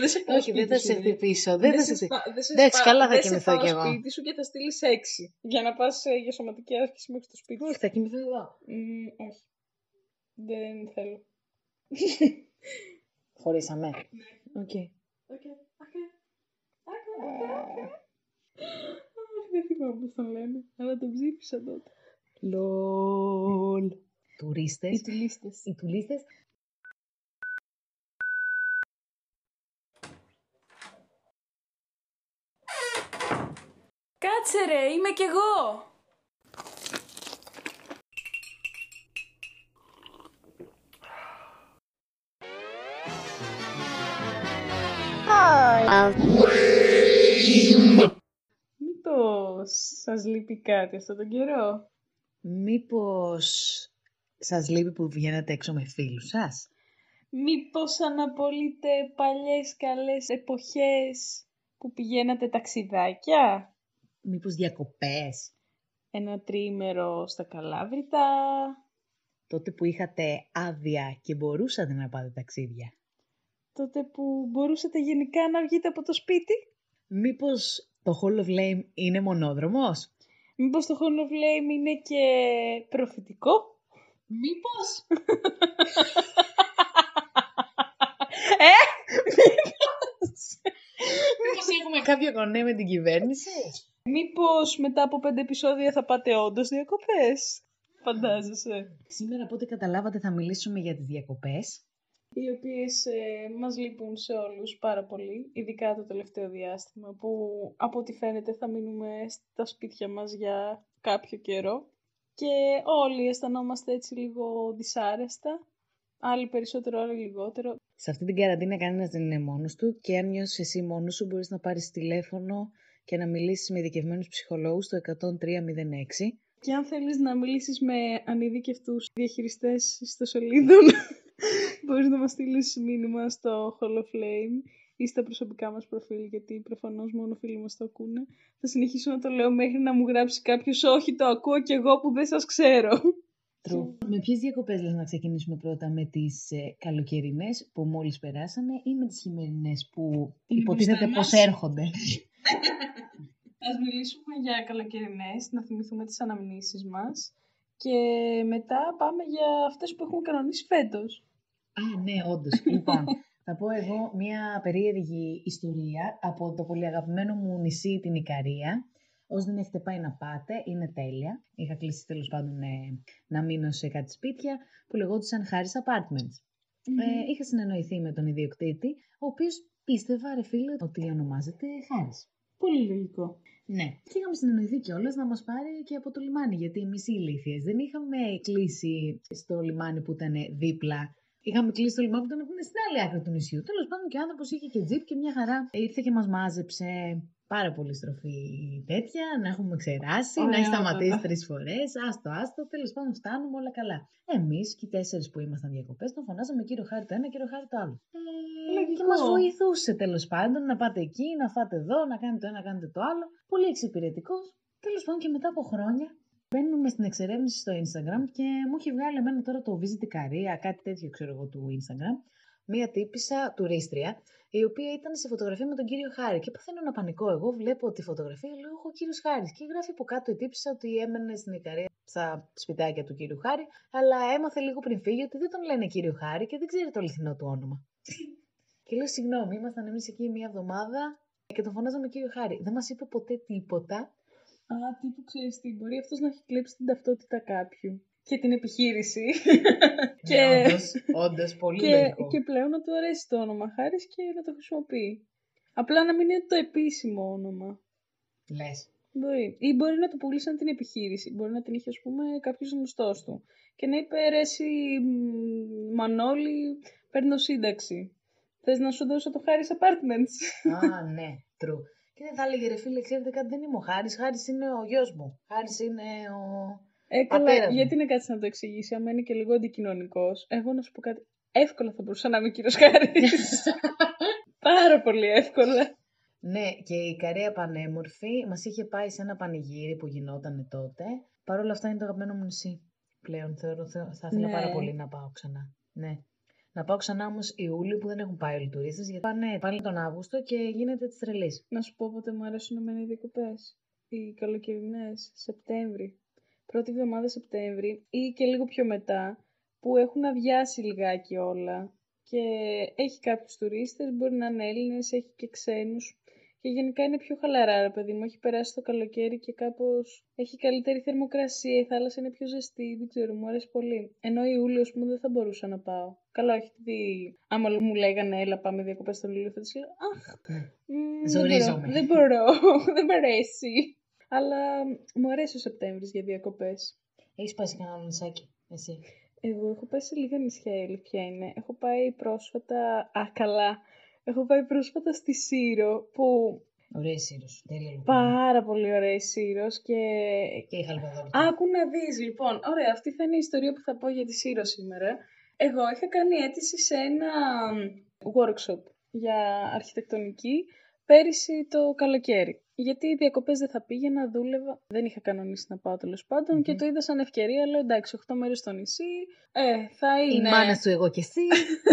Δεν σε πάω Όχι, δεν θα σπίτι σε σου, δηλαδή. χτυπήσω. Δεν θα σε σπα- χτυπήσω. δεν σε Εντάξει, σπα- καλά θα δεν σε κοιμηθώ πάω κι εγώ. σπίτι σου και θα στείλεις έξι για να πας για σωματική άσκηση μέχρι το σπίτι Όχι, σου. θα κοιμηθώ εδώ. Μμ, όχι. Δεν θέλω. Χωρίσαμε. Ναι. Οκ. Okay. Okay. Δεν θυμάμαι πώς τον λένε, αλλά τον ψήφισα τότε. Λολ. Τουρίστες. Οι τουλίστες. Οι τουρίστες. Κάτσε ρε, είμαι κι εγώ! Μήπως σας λείπει κάτι αυτόν τον καιρό; Μήπως σας λείπει που βγαίνετε έξω με φίλους σας; Μήπως αναπολύτε παλιές καλές εποχές που πηγαίνατε ταξιδάκια; Μήπως διακοπές. Ένα τριήμερο στα Καλάβρητα. Τότε που είχατε άδεια και μπορούσατε να πάτε ταξίδια. Τότε που μπορούσατε γενικά να βγείτε από το σπίτι. Μήπως το Hall of Lame είναι μονόδρομος; Μήπως το Hall of Lame είναι και προφητικό; Μήπως... ε! Μήπως έχουμε κάποιο κονέ με την κυβέρνηση; Μήπως μετά από πέντε επεισόδια θα πάτε όντως διακοπές. Φαντάζεσαι. Σήμερα από ό,τι καταλάβατε θα μιλήσουμε για τις διακοπές. Οι οποίες ε, μας λείπουν σε όλους πάρα πολύ, ειδικά το τελευταίο διάστημα που από ό,τι φαίνεται θα μείνουμε στα σπίτια μας για κάποιο καιρό και όλοι αισθανόμαστε έτσι λίγο δυσάρεστα, άλλοι περισσότερο, άλλοι λιγότερο. Σε αυτή την καραντίνα κανένας δεν είναι μόνος του και αν νιώσεις εσύ μόνος σου μπορείς να πάρεις τηλέφωνο και να μιλήσεις με ειδικευμένους ψυχολόγους στο 1306. Και αν θέλεις να μιλήσεις με ανειδικευτούς διαχειριστές ιστοσελίδων, μπορείς να μας στείλεις μήνυμα στο Hall of Flame ή στα προσωπικά μας προφίλ, γιατί προφανώς μόνο φίλοι μας το ακούνε. Θα συνεχίσω να το λέω μέχρι να μου γράψει κάποιος «Όχι, το ακούω κι εγώ που δεν σας ξέρω». True. Με ποιες διακοπές λες να ξεκινήσουμε πρώτα, με τις ε, καλοκαιρινές που μόλις περάσανε ή με τις χειμερινές που Είναι υποτίθεται μπροστά πως μας. έρχονται; Ας μιλήσουμε για καλοκαιρινές, να θυμηθούμε τις αναμνήσεις μας και μετά πάμε για αυτές που έχουμε κανονίσει φέτος. Α, ναι, όντως. λοιπόν, θα πω εγώ μια περίεργη ιστορία από το πολύ αγαπημένο μου νησί, την Ικαρία. Όσοι δεν έχετε πάει να πάτε, είναι τέλεια. Είχα κλείσει τέλος πάντων ε, να μείνω σε κάτι σπίτια που λεγόντουσαν Harris Apartments. Ε, είχα συνεννοηθεί με τον ιδιοκτήτη, ο οποίος πίστευα, ρε φίλε, ότι ονομάζεται Harris. Πολύ λογικό. Ναι. Και είχαμε συνεννοηθεί κιόλας να μας πάρει και από το λιμάνι, γιατί εμείς οι ηλίθιες δεν είχαμε κλείσει στο λιμάνι που ήταν δίπλα. Είχαμε κλείσει το λιμάνι που ήταν στην άλλη άκρη του νησιού. Τέλος πάντων και ο άνθρωπος είχε και τζιπ και μια χαρά. Ήρθε και μας μάζεψε πάρα πολύ στροφή τέτοια, να έχουμε ξεράσει, να έχει Ωραία, σταματήσει βέβαια. τρεις φορές. Άστο, άστο. Τέλος πάντων φτάνουμε όλα καλά. Εμείς και οι τέσσερις που ήμασταν διακοπές τον φωνάζαμε κύριο Χάρη το ένα, κύριο Χάρη το άλλο. Ε, Λογικό. και μας βοηθούσε τέλος πάντων να πάτε εκεί, να φάτε εδώ, να κάνετε το ένα, να κάνετε το άλλο. Πολύ εξυπηρετικός. Τέλος πάντων και μετά από χρόνια μπαίνουμε στην εξερεύνηση στο Instagram και μου έχει βγάλει εμένα τώρα το Visit Ικαρία, κάτι τέτοιο ξέρω εγώ του Instagram. Μία τύπησα τουρίστρια, η οποία ήταν σε φωτογραφία με τον κύριο Χάρη. Και παθαίνω ένα πανικό. Εγώ βλέπω τη φωτογραφία, λέω ο κύριος Χάρης. Και γράφει από κάτω η τύπησα ότι έμενε στην Ικαρία στα σπιτάκια του κύριου Χάρη, αλλά έμαθε λίγο πριν φύγει ότι δεν τον λένε κύριο Χάρη και δεν ξέρει το αληθινό του όνομα. και λέω συγγνώμη, ήμασταν εμείς εκεί μία εβδομάδα και τον φωνάζαμε κύριο Χάρη. Δεν μας είπε ποτέ τίποτα. Α, τι που ξέρεις τι, μπορεί αυτός να έχει κλέψει την ταυτότητα κάποιου και την επιχείρηση. και, Ναι, όντως, όντως, πολύ και, λογικό. και πλέον να του αρέσει το όνομα Χάρης και να το χρησιμοποιεί. Απλά να μην είναι το επίσημο όνομα. Λες. Μπορεί. Ή μπορεί να του πουλήσαν την επιχείρηση. Μπορεί να την είχε, ας πούμε, κάποιος γνωστός του. Και να είπε ρε, εσύ μ, Μανώλη, παίρνω σύνταξη. Θες να σου δώσω το Harris Apartments. Α, ναι, true. Και δεν θα έλεγε ρε φίλε, ξέρετε κάτι, δεν είμαι ο Χάρης, Χάρης είναι ο γιος μου. Χάρης είναι ο... Ε, Πατέρας καλά, μου. γιατί να κάτσεις να το εξηγήσει, άμα είναι και λίγο αντικοινωνικός. Εγώ να σου πω κάτι. Εύκολα θα μπορούσα να είμαι κύριος Χάρη. Πάρα πολύ εύκολα. ναι, και η Καρία Πανέμορφη μας είχε πάει σε ένα πανηγύρι που γινόταν τότε. Παρ' όλα αυτά είναι το αγαπημένο μου νησί πλέον. Θεωρώ, θε- θα ήθελα Ναι. πάρα πολύ να πάω ξανά. Ναι. Να πάω ξανά όμως Ιούλιο που δεν έχουν πάει όλοι οι τουρίστες, γιατί πάνε πάλι τον Αύγουστο και γίνεται τη τρελής. Να σου πω πότε μου αρέσουν εμένα οι διακοπές. Οι καλοκαιρινές, Σεπτέμβρη. Πρώτη εβδομάδα Σεπτέμβρη ή και λίγο πιο μετά, που έχουν αδειάσει λιγάκι όλα και έχει κάποιους τουρίστες, μπορεί να είναι Έλληνες, έχει και ξένους και γενικά είναι πιο χαλαρά, ρε παιδί μου. Έχει περάσει το καλοκαίρι και κάπως έχει καλύτερη θερμοκρασία. Η θάλασσα είναι πιο ζεστή. Δεν ξέρω, μου αρέσει πολύ. Ενώ Ιούλιο, μου δεν θα μπορούσα να πάω. Καλά, όχι ότι άμα μου λέγανε έλα πάμε διακοπές στον Ιούλιο, θα του λέω Αχ, Ζορίζομαι. Δεν μπορώ, δεν μ' αρέσει. Αλλά μου αρέσει ο Σεπτέμβρης για διακοπές. Έχεις πάει σε κανένα νησάκι, εσύ; Εγώ έχω πάει σε λίγα νησιά, η αλήθεια είναι. Έχω πάει πρόσφατα. Α, καλά. Έχω πάει πρόσφατα στη Σύρο που. Ωραία Σύρο. Τέλεια λοιπόν. Πάρα πολύ ωραία η Σύρος και. Και η Χαλβαδόρη. Άκου να δεις, λοιπόν. Ωραία, αυτή θα είναι η ιστορία που θα πω για τη Σύρο σήμερα. Εγώ είχα κάνει αίτηση σε ένα workshop για αρχιτεκτονική πέρυσι το καλοκαίρι. Γιατί οι διακοπές δεν θα πήγαινα, δούλευα. Δεν είχα κανονίσει να πάω τέλος πάντων και το είδα σαν ευκαιρία. Λέω εντάξει, 8 μέρες στο νησί. Ε, θα είναι. Η μάνα σου, εγώ και εσύ.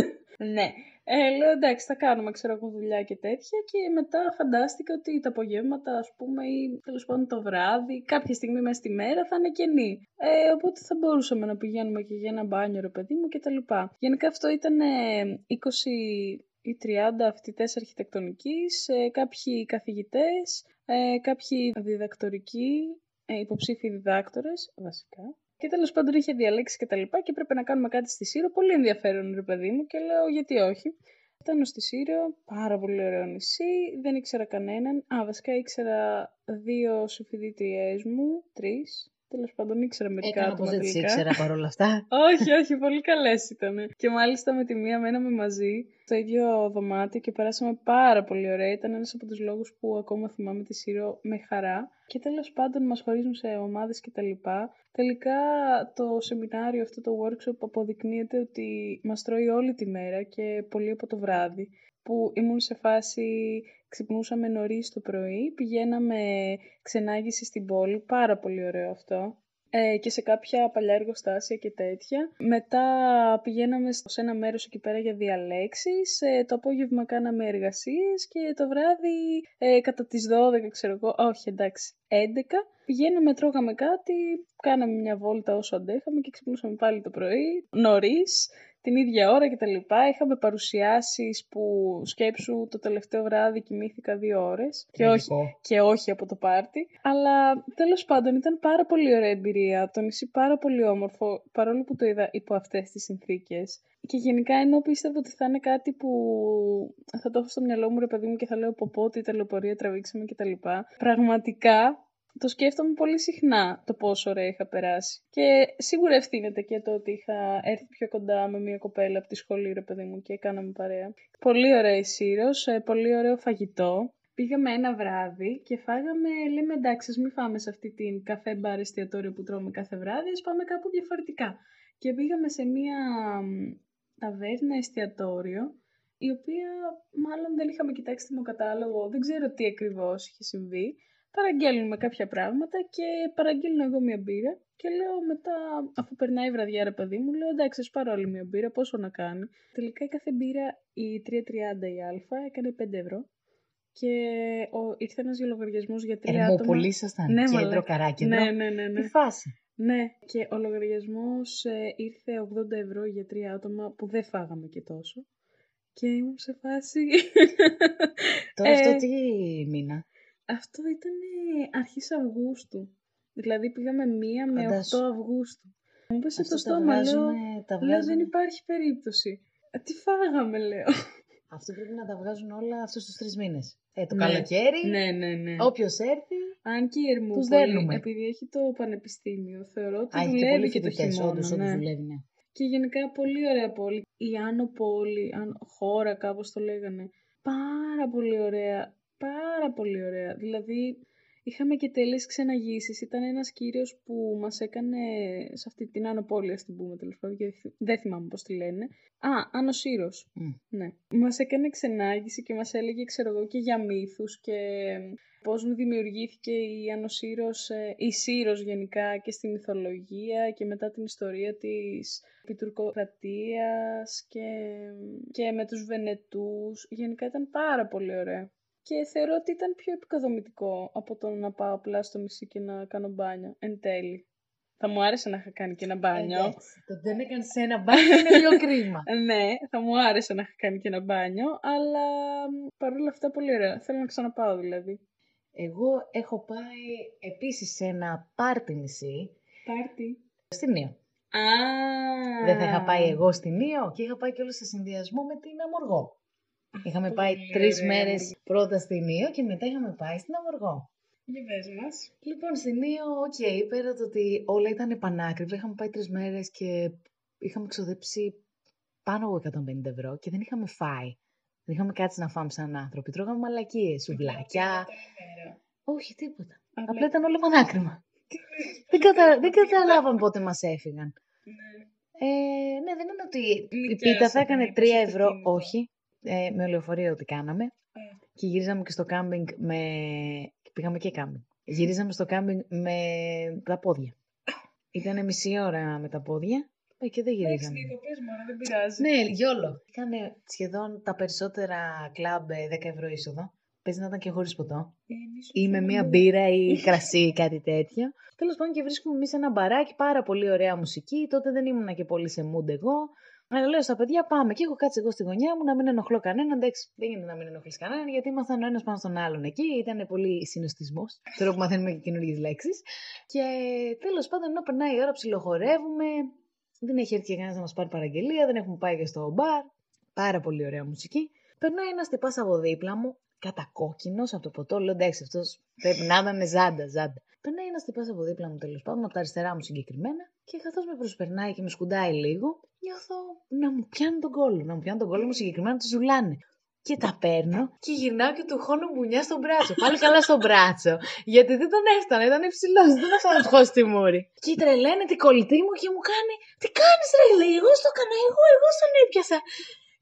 ναι. Ε, λέω εντάξει, θα κάνουμε ξέρω εγώ δουλειά και τέτοια. Και μετά φαντάστηκα ότι τα απογεύματα, ας πούμε, ή τέλος πάντων το βράδυ, κάποια στιγμή μέσα στη μέρα θα είναι κενή. Ε, οπότε θα μπορούσαμε να πηγαίνουμε και για ένα μπάνιο, ρε παιδί μου κτλ. Γενικά αυτό ήταν 20 ή 30 φοιτητές αρχιτεκτονικής, ε, κάποιοι καθηγητές, ε, κάποιοι διδακτορικοί, ε, υποψήφιοι διδάκτορες, βασικά. Και τέλος πάντων είχε διαλέξει και τα λοιπά και έπρεπε να κάνουμε κάτι στη Σύρο. Πολύ ενδιαφέρον, ρε παιδί μου, και λέω γιατί όχι. Φτάνω στη Σύρο, πάρα πολύ ωραίο νησί, δεν ήξερα κανέναν. Α, βασικά ήξερα δύο συμφιδίτριές μου, τρεις, Τέλος πάντων, ήξερα μερικά Έκανα άτομα πως δεν τις τελικά. ήξερα παρόλα αυτά. όχι, όχι, πολύ καλές ήταν. Και μάλιστα με τη μία μέναμε μαζί στο ίδιο δωμάτιο και περάσαμε πάρα πολύ ωραία. Ήταν ένας από τους λόγους που ακόμα θυμάμαι τη Σύρο με χαρά. Και τέλος πάντων μας χωρίζουν σε ομάδες κτλ. Τελικά το σεμινάριο, αυτό το workshop αποδεικνύεται ότι μας τρώει όλη τη μέρα και πολύ από το βράδυ που ήμουν σε φάση ξυπνούσαμε νωρίς το πρωί, πηγαίναμε ξενάγηση στην πόλη, πάρα πολύ ωραίο αυτό. Ε, και σε κάποια παλιά εργοστάσια και τέτοια. Μετά πηγαίναμε σε ένα μέρος εκεί πέρα για διαλέξεις. Ε, το απόγευμα κάναμε εργασίες και το βράδυ ε, κατά τις 12 ξέρω εγώ, όχι εντάξει, 11. Πηγαίναμε, τρώγαμε κάτι, κάναμε μια βόλτα όσο αντέχαμε και ξυπνούσαμε πάλι το πρωί, νωρίς την ίδια ώρα και τα λοιπά. Είχαμε παρουσιάσεις που σκέψου το τελευταίο βράδυ κοιμήθηκα δύο ώρες και όχι, και όχι από το πάρτι. Αλλά τέλος πάντων ήταν πάρα πολύ ωραία εμπειρία. Το νησί πάρα πολύ όμορφο παρόλο που το είδα υπό αυτές τις συνθήκες. Και γενικά ενώ πίστευα ότι θα είναι κάτι που θα το έχω στο μυαλό μου ρε παιδί μου και θα λέω πω πω τι τελεπορία τραβήξαμε κτλ. Πραγματικά το σκέφτομαι πολύ συχνά το πόσο ωραία είχα περάσει. Και σίγουρα ευθύνεται και το ότι είχα έρθει πιο κοντά με μια κοπέλα από τη σχολή, ρε παιδί μου, και κάναμε παρέα. Πολύ ωραία η Σύρος, ε, πολύ ωραίο φαγητό. Πήγαμε ένα βράδυ και φάγαμε, λέμε εντάξει, ας μην φάμε σε αυτή την καφέ μπαρ εστιατόριο που τρώμε κάθε βράδυ, ας πάμε κάπου διαφορετικά. Και πήγαμε σε μια μ, ταβέρνα εστιατόριο, η οποία μάλλον δεν είχαμε κοιτάξει τιμοκατάλογο, δεν ξέρω τι ακριβώς είχε συμβεί. Παραγγέλνουμε κάποια πράγματα και παραγγέλνω εγώ μια μπύρα και λέω μετά, αφού περνάει η βραδιά ρε παιδί μου, λέω εντάξει, ας πάρω άλλη μια μπύρα, πόσο να κάνει. Τελικά η κάθε μπύρα, η 3.30 η Α, έκανε 5 ευρώ και ο, ήρθε ένας λογαριασμός για τρία άτομα. Ερμοπολί ήσασταν. Ναι, κέντρο, μαλάκα. καράκεντρο. Ναι, ναι, ναι, ναι. Τι φάση. Ναι, και ο λογαριασμός ε, ήρθε 80 ευρώ για τρία άτομα που δεν φάγαμε και τόσο. Και ήμουν σε φάση... Τώρα Ε, αυτό τι μήνα; Αυτό ήταν αρχής Αυγούστου. Δηλαδή πήγαμε μία με 8 Φαντάσου. Αυγούστου. Μου πέσε Αυτό το τα στόμα, λέω, βγάζουμε, τα λέω δεν βγάζουμε. υπάρχει περίπτωση. Ε, Τι φάγαμε, λέω. Αυτό πρέπει να τα βγάζουν όλα αυτούς τους τρεις μήνες. Ε, το Ναι. καλοκαίρι, ναι, ναι, ναι. όποιος έρθει, Αν και η Ερμούπολη, δέρνουμε. επειδή έχει το πανεπιστήμιο, θεωρώ ότι Α, έχει και δουλεύει πολλοί και το φοιτητές, χειμώνα. όντως, όντως ναι. δουλεύει, ναι. Και γενικά πολύ ωραία πόλη. Η Άνω Πόλη, αν, χώρα κάπως το λέγανε. Πάρα πολύ ωραία. Πάρα πολύ ωραία. Δηλαδή Είχαμε και τέλειες ξεναγήσεις. Ήταν ένας κύριος που μας έκανε σε αυτή την ανοπόλια, στην πούμε τέλος πάντων, γιατί δεν θυμάμαι πώς τη λένε. Α, Ανοσύρος. Ναι. Μας έκανε ξενάγηση και μας έλεγε, ξέρω εγώ, και για μύθους και πώς δημιουργήθηκε η Ανοσύρος, ε, η Σύρος γενικά και στη μυθολογία και μετά την ιστορία της Πιτουρκοκρατίας και, και με τους Βενετούς. Γενικά ήταν πάρα πολύ ωραία και θεωρώ ότι ήταν πιο επικοδομητικό από το να πάω απλά στο μισή και να κάνω μπάνιο εν τέλει. Θα μου άρεσε να είχα κάνει και ένα μπάνιο. Εντάξει, το δεν έκανε ένα μπάνιο είναι λίγο κρίμα. ναι, θα μου άρεσε να είχα κάνει και ένα μπάνιο, αλλά παρόλα αυτά πολύ ωραία. Θέλω να ξαναπάω δηλαδή. Εγώ έχω πάει επίσης σε ένα πάρτι νησί. Πάρτι. Στην Νίο. Α. Δεν θα είχα πάει εγώ στην Νίο και είχα πάει και όλο σε συνδυασμό με την Αμοργό. Είχαμε πάει τρεις μέρες πρώτα στην Ίο και μετά είχαμε πάει στην Αμοργό. Για πες μας. Λοιπόν, στην Ίο, OK, okay, πέρα το ότι όλα ήταν πανάκριβα, είχαμε πάει τρεις μέρες και είχαμε ξοδέψει πάνω από 150 ευρώ και δεν είχαμε φάει. Δεν είχαμε κάτσει να φάμε σαν άνθρωποι. Τρώγαμε μαλακίες, σουβλάκια. Όχι, τίποτα. Απλά, Απλά ήταν όλα πανάκριβα. δεν, κατα... δεν καταλάβαμε πότε μας έφυγαν. Ναι. Ε, ναι, δεν είναι ότι η πίτα θα έκανε 3 ευρώ. Όχι, ε, με λεωφορείο ότι κάναμε. Ε. Και γυρίζαμε και στο κάμπινγκ με... Πήγαμε και κάμπινγκ. Γυρίζαμε στο κάμπινγκ με τα πόδια. Ήταν μισή ώρα με τα πόδια ε, και δεν γυρίζαμε. Εντάξει, πες μόνο, δεν πειράζει. Ναι, γιόλο. Είχαν σχεδόν τα περισσότερα κλαμπ 10 ε, ευρώ είσοδο. Παίζει να ήταν και χωρίς ποτό. Ε, ή με μία μπύρα ή κρασί ή κάτι τέτοιο. Τέλος πάντων και βρίσκουμε εμείς ένα μπαράκι, πάρα πολύ ωραία μουσική. Τότε δεν ήμουν και πολύ σε mood εγώ. Αλλά λέω στα παιδιά πάμε. Και έχω κάτσει εγώ στη γωνιά μου να μην ενοχλώ κανέναν. Εντάξει, δεν γίνεται να μην ενοχλείς κανέναν, γιατί ήμασταν ο ένας πάνω στον άλλον εκεί. Ήταν πολύ συνοστισμός. Τώρα που μαθαίνουμε και καινούργιες λέξεις. Και τέλος πάντων, ενώ περνάει η ώρα, ψιλοχορεύουμε. Δεν έχει έρθει και κανένας να μας πάρει παραγγελία. Δεν έχουμε πάει και στο μπαρ. Πάρα πολύ ωραία μουσική. Περνάει ένας τυπάς από δίπλα μου, κατακόκκινος από το ποτό. Λέω εντάξει, αυτός πρέπει να ήταν ζάντα, ζάντα. Περνάει ένας τυπάς από δίπλα μου τέλος πάντων, από τα αριστερά μου συγκεκριμένα, και καθώς με προσπερνάει και με σκουντάει λίγο, νιώθω να μου πιάνει τον κόλλο. Να μου πιάνει τον κόλλο μου συγκεκριμένα να του ζουλάνε. Και τα παίρνω και γυρνάω και του χώνω μπουνιά στο μπράτσο. Πάλι καλά στο μπράτσο. Γιατί δεν τον έφτανε, ήταν υψηλός. Δεν έφτανε να του χώσει τη μούρη. Και τρελαίνει την κολλητή μου και μου κάνει Τι κάνεις, ρε, λέει. Εγώ στο έκανα, εγώ, εγώ στον έπιασα.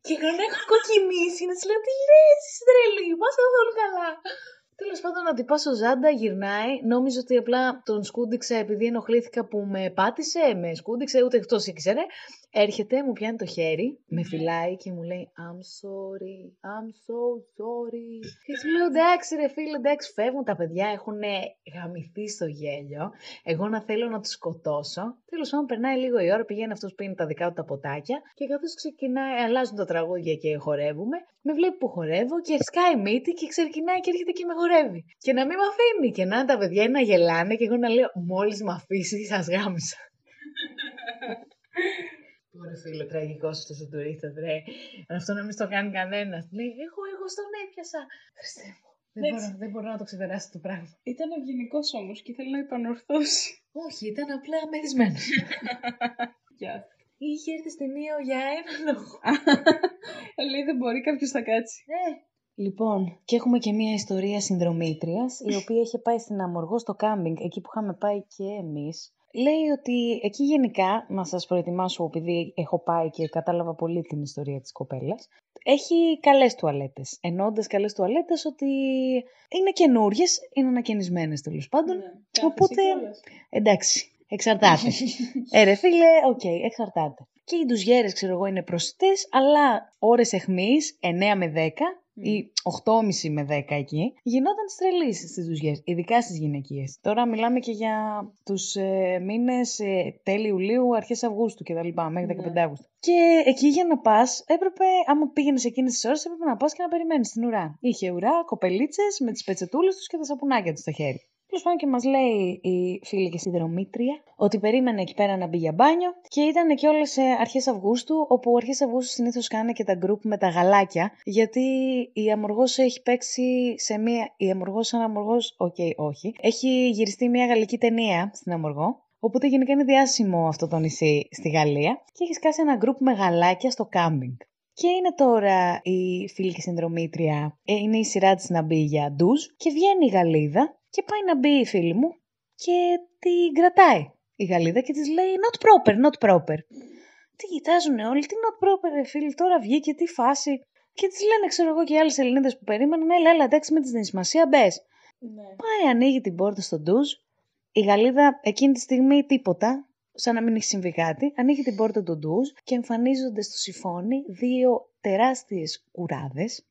Και εγώ έχω κοκκινήσει να της λέω Τι λες, τρελή, πα καθόλου καλά. Τέλος πάντων, να τυπά ο Ζάντα γυρνάει. Νόμιζε ότι απλά τον σκούντιξε επειδή ενοχλήθηκα που με πάτησε, με σκούντιξε, ούτε εκτός ήξερε. Έρχεται, μου πιάνει το χέρι, με ναι. φυλάει και μου λέει I'm sorry, I'm so sorry. Και σου λέω εντάξει ρε φίλε, εντάξει φεύγουν τα παιδιά, έχουν γαμηθεί στο γέλιο. Εγώ να θέλω να τους σκοτώσω. Τέλος πάντων, περνάει λίγο η ώρα, πηγαίνει αυτός που πίνει τα δικά του τα ποτάκια και καθώς ξεκινάει, αλλάζουν τα τραγούδια και χορεύουμε, με βλέπει που χορεύω και σκάει μύτη και ξεκινάει και έρχεται και με χορεύει. Και να μην με αφήνει και να τα παιδιά να γελάνε και εγώ να λέω μόλις με αφήσει, σας γάμισα. Ωραία φίλο, τραγικός αυτός ο τουρίστας, ρε. Αυτό να μην στο κάνει κανένας. Λέει, εγώ, εγώ στον έπιασα. Χριστέ μου. Δεν μπορώ, δεν μπορώ να το ξεπεράσει το πράγμα. Ήταν ευγενικός όμως και ήθελε να επανορθώσει. Όχι, ήταν απλά μεθυσμένος. Γεια. Είχε έρθει στην Ήο για ένα λόγο. Λέει δεν μπορεί, κάποιος θα κάτσει. Ε. Λοιπόν, και έχουμε και μία ιστορία συνδρομήτριας, η οποία είχε πάει στην Αμοργό στο κάμπινγκ, εκεί που είχαμε πάει και εμείς λέει ότι εκεί γενικά, να σας προετοιμάσω επειδή έχω πάει και κατάλαβα πολύ την ιστορία της κοπέλας, έχει καλές τουαλέτες. Εννοώντας καλές τουαλέτες ότι είναι καινούριες, είναι ανακαινισμένες τέλος πάντων. Ναι, οπότε, εντάξει, εξαρτάται. ε, ρε φίλε, ok, okay, εξαρτάται. Και οι ντουζιέρες, ξέρω εγώ, είναι προσιτές, αλλά ώρες αιχμής, 9 με 10, ή 8,5 με 10 εκεί, γινόταν της τρελής στις ντουζιέρες, ειδικά στις γυναικείες. Τώρα μιλάμε και για τους ε, μήνες ε, τέλη Ιουλίου, αρχές Αυγούστου κτλ. Μέχρι 15 ναι. Αύγουστου. Και εκεί για να πας, έπρεπε, άμα πήγαινες εκείνες τις ώρες, έπρεπε να πας και να περιμένεις στην ουρά. Είχε ουρά, κοπελίτσες με τις πετσετούλες τους και τα σαπουνάκια τους στα χέρια. Τέλος πάντων και μας λέει η φίλη και συνδρομήτρια ότι περίμενε εκεί πέρα να μπει για μπάνιο και ήταν και όλες αρχές Αυγούστου, όπου αρχές Αυγούστου συνήθως κάνουν και τα γκρουπ με τα Γαλλάκια, γιατί η Αμοργός έχει παίξει σε μία. Η Αμοργός, σαν Αμοργός, ok, okay, όχι. Έχει γυριστεί μία γαλλική ταινία στην Αμοργό. Οπότε γενικά είναι διάσημο αυτό το νησί στη Γαλλία και έχει σκάσει ένα γκρουπ με Γαλλάκια στο κάμπινγκ. Και είναι τώρα η φίλη και συνδρομήτρια, ε, είναι η σειρά της να μπει για ντουζ και βγαίνει η Γαλλίδα Και πάει να μπει η φίλη μου και την κρατάει η Γαλλίδα και της λέει not proper, not proper. Τι κοιτάζουν όλοι, τι not proper ρε φίλοι, τώρα βγήκε, τι φάση. Και της λένε, ξέρω εγώ και οι άλλες Ελληνίδες που περίμεναν, έλα, έλα, εντάξει με τη δίνει σημασία, μπες. Ναι. Πάει, ανοίγει την πόρτα στο ντουζ. Η Γαλλίδα εκείνη τη στιγμή τίποτα, σαν να μην έχει συμβεί κάτι. Ανοίγει την πόρτα του ντουζ και εμφανίζονται στο σιφόνι δύο τεράστιες κουράδες.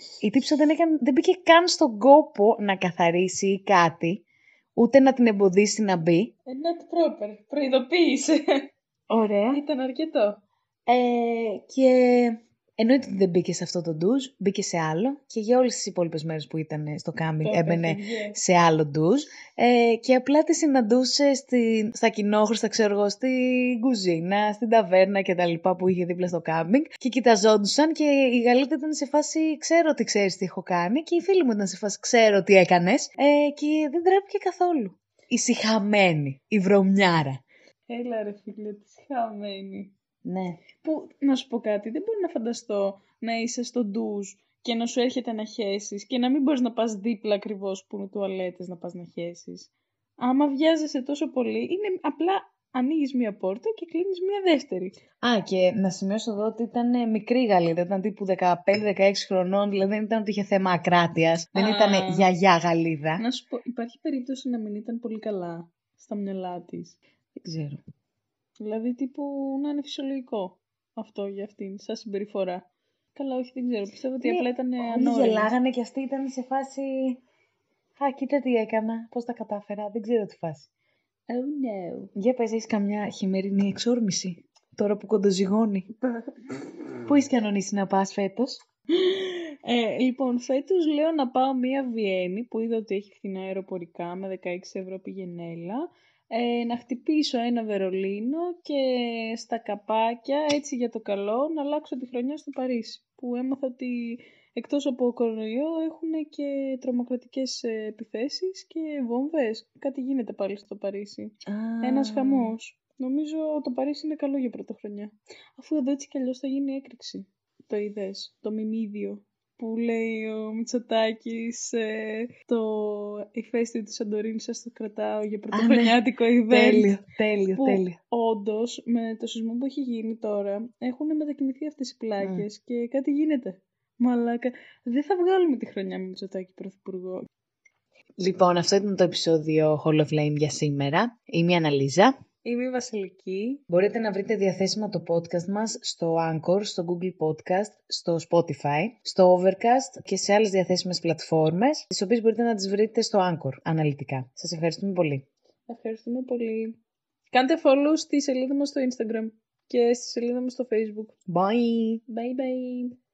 Α, Η τύψα δεν, έκανε, δεν μπήκε καν στον κόπο να καθαρίσει ή κάτι, ούτε να την εμποδίσει να μπει. ε, not proper. Προειδοποίησε. Ωραία. Ήταν αρκετό. Ε, και εννοείται ότι δεν μπήκε σε αυτό το ντουζ, μπήκε σε άλλο και για όλες τις υπόλοιπες μέρες που ήταν στο κάμπινγκ Το έμπαινε έφυγε. σε άλλο ντουζ ε, και απλά τη συναντούσε στη, στα κοινόχρηστα, ξέρω εγώ, στην κουζίνα, στην ταβέρνα και τα λοιπά που είχε δίπλα στο κάμπινγκ και κοιταζόντουσαν και η Γαλλίδα ήταν σε φάση ξέρω ότι ξέρεις τι έχω κάνει και η φίλη μου ήταν σε φάση ξέρω τι έκανες ε, και δεν τρέπηκε καθόλου. Ησυχαμένη, η βρωμιάρα. Έλα ρε φίλε, τι χαμένη. Ναι. Που, να σου πω κάτι, δεν μπορώ να φανταστώ να είσαι στο ντουζ και να σου έρχεται να χέσεις και να μην μπορείς να πας δίπλα ακριβώς που είναι τουαλέτες να πας να χέσεις. Άμα βιάζεσαι τόσο πολύ, είναι απλά ανοίγεις μία πόρτα και κλείνεις μία δεύτερη. Α, και να σημειώσω εδώ ότι ήταν ε, μικρή Γαλλίδα, ήταν τύπου 15-16 χρονών, δηλαδή δεν ήταν ότι είχε θέμα ακράτειας, δεν Α. ήταν γιαγιά Γαλλίδα. Να σου πω, υπάρχει περίπτωση να μην ήταν πολύ καλά στα μυαλά της. Δεν ξέρω. Δηλαδή τύπου να είναι φυσιολογικό αυτό για αυτήν, σαν συμπεριφορά. Καλά, όχι, δεν ξέρω. Πιστεύω ότι Ναι, απλά ήταν Όλοι ανώριμη. γελάγανε και αυτή ήταν σε φάση... Α, κοίτα τι έκανα, πώς τα κατάφερα, δεν ξέρω τι φάση. Oh no. Για πες, έχεις καμιά χειμερινή εξόρμηση, τώρα που κοντοζυγώνει. Πού έχεις κανονίσει να πας φέτος; Ε, λοιπόν, φέτος λέω να πάω μία Βιέννη που είδα ότι έχει φθηνά αεροπορικά με 16 ευρώ πηγενέλα. Ε, να χτυπήσω ένα Βερολίνο και στα καπάκια, έτσι για το καλό, να αλλάξω τη χρονιά στο Παρίσι. Που έμαθα ότι εκτός από κορονοϊό έχουν και τρομοκρατικές ε, επιθέσεις και βόμβες. Κάτι γίνεται πάλι στο Παρίσι. Ένας χαμός. Νομίζω το Παρίσι είναι καλό για πρωτοχρονιά. Αφού εδώ έτσι κι αλλιώς θα γίνει έκρηξη. Το είδες, το μιμίδιο που λέει ο Μητσοτάκης ε, το ηφαίστειο του Σαντορίνης σας το κρατάω για πρωτοχρονιάτικο event. Τέλειο, τέλειο, Που τέλειο. όντως με το σεισμό που έχει γίνει τώρα έχουν μετακινηθεί αυτές οι πλάκες και κάτι γίνεται. Μαλάκα. Δεν θα βγάλουμε τη χρονιά με Μητσοτάκη πρωθυπουργό. Λοιπόν, αυτό ήταν το επεισόδιο Hall of Flame για σήμερα. Είμαι η Αναλίζα. Είμαι η Βασιλική. Μπορείτε να βρείτε διαθέσιμα το podcast μας στο Anchor, στο Google Podcast, στο Spotify, στο Overcast και σε άλλες διαθέσιμες πλατφόρμες, τις οποίες μπορείτε να τις βρείτε στο Anchor αναλυτικά. Σας ευχαριστούμε πολύ. Ευχαριστούμε πολύ. Κάντε follow στη σελίδα μας στο Instagram και στη σελίδα μας στο Facebook. Bye! Bye bye.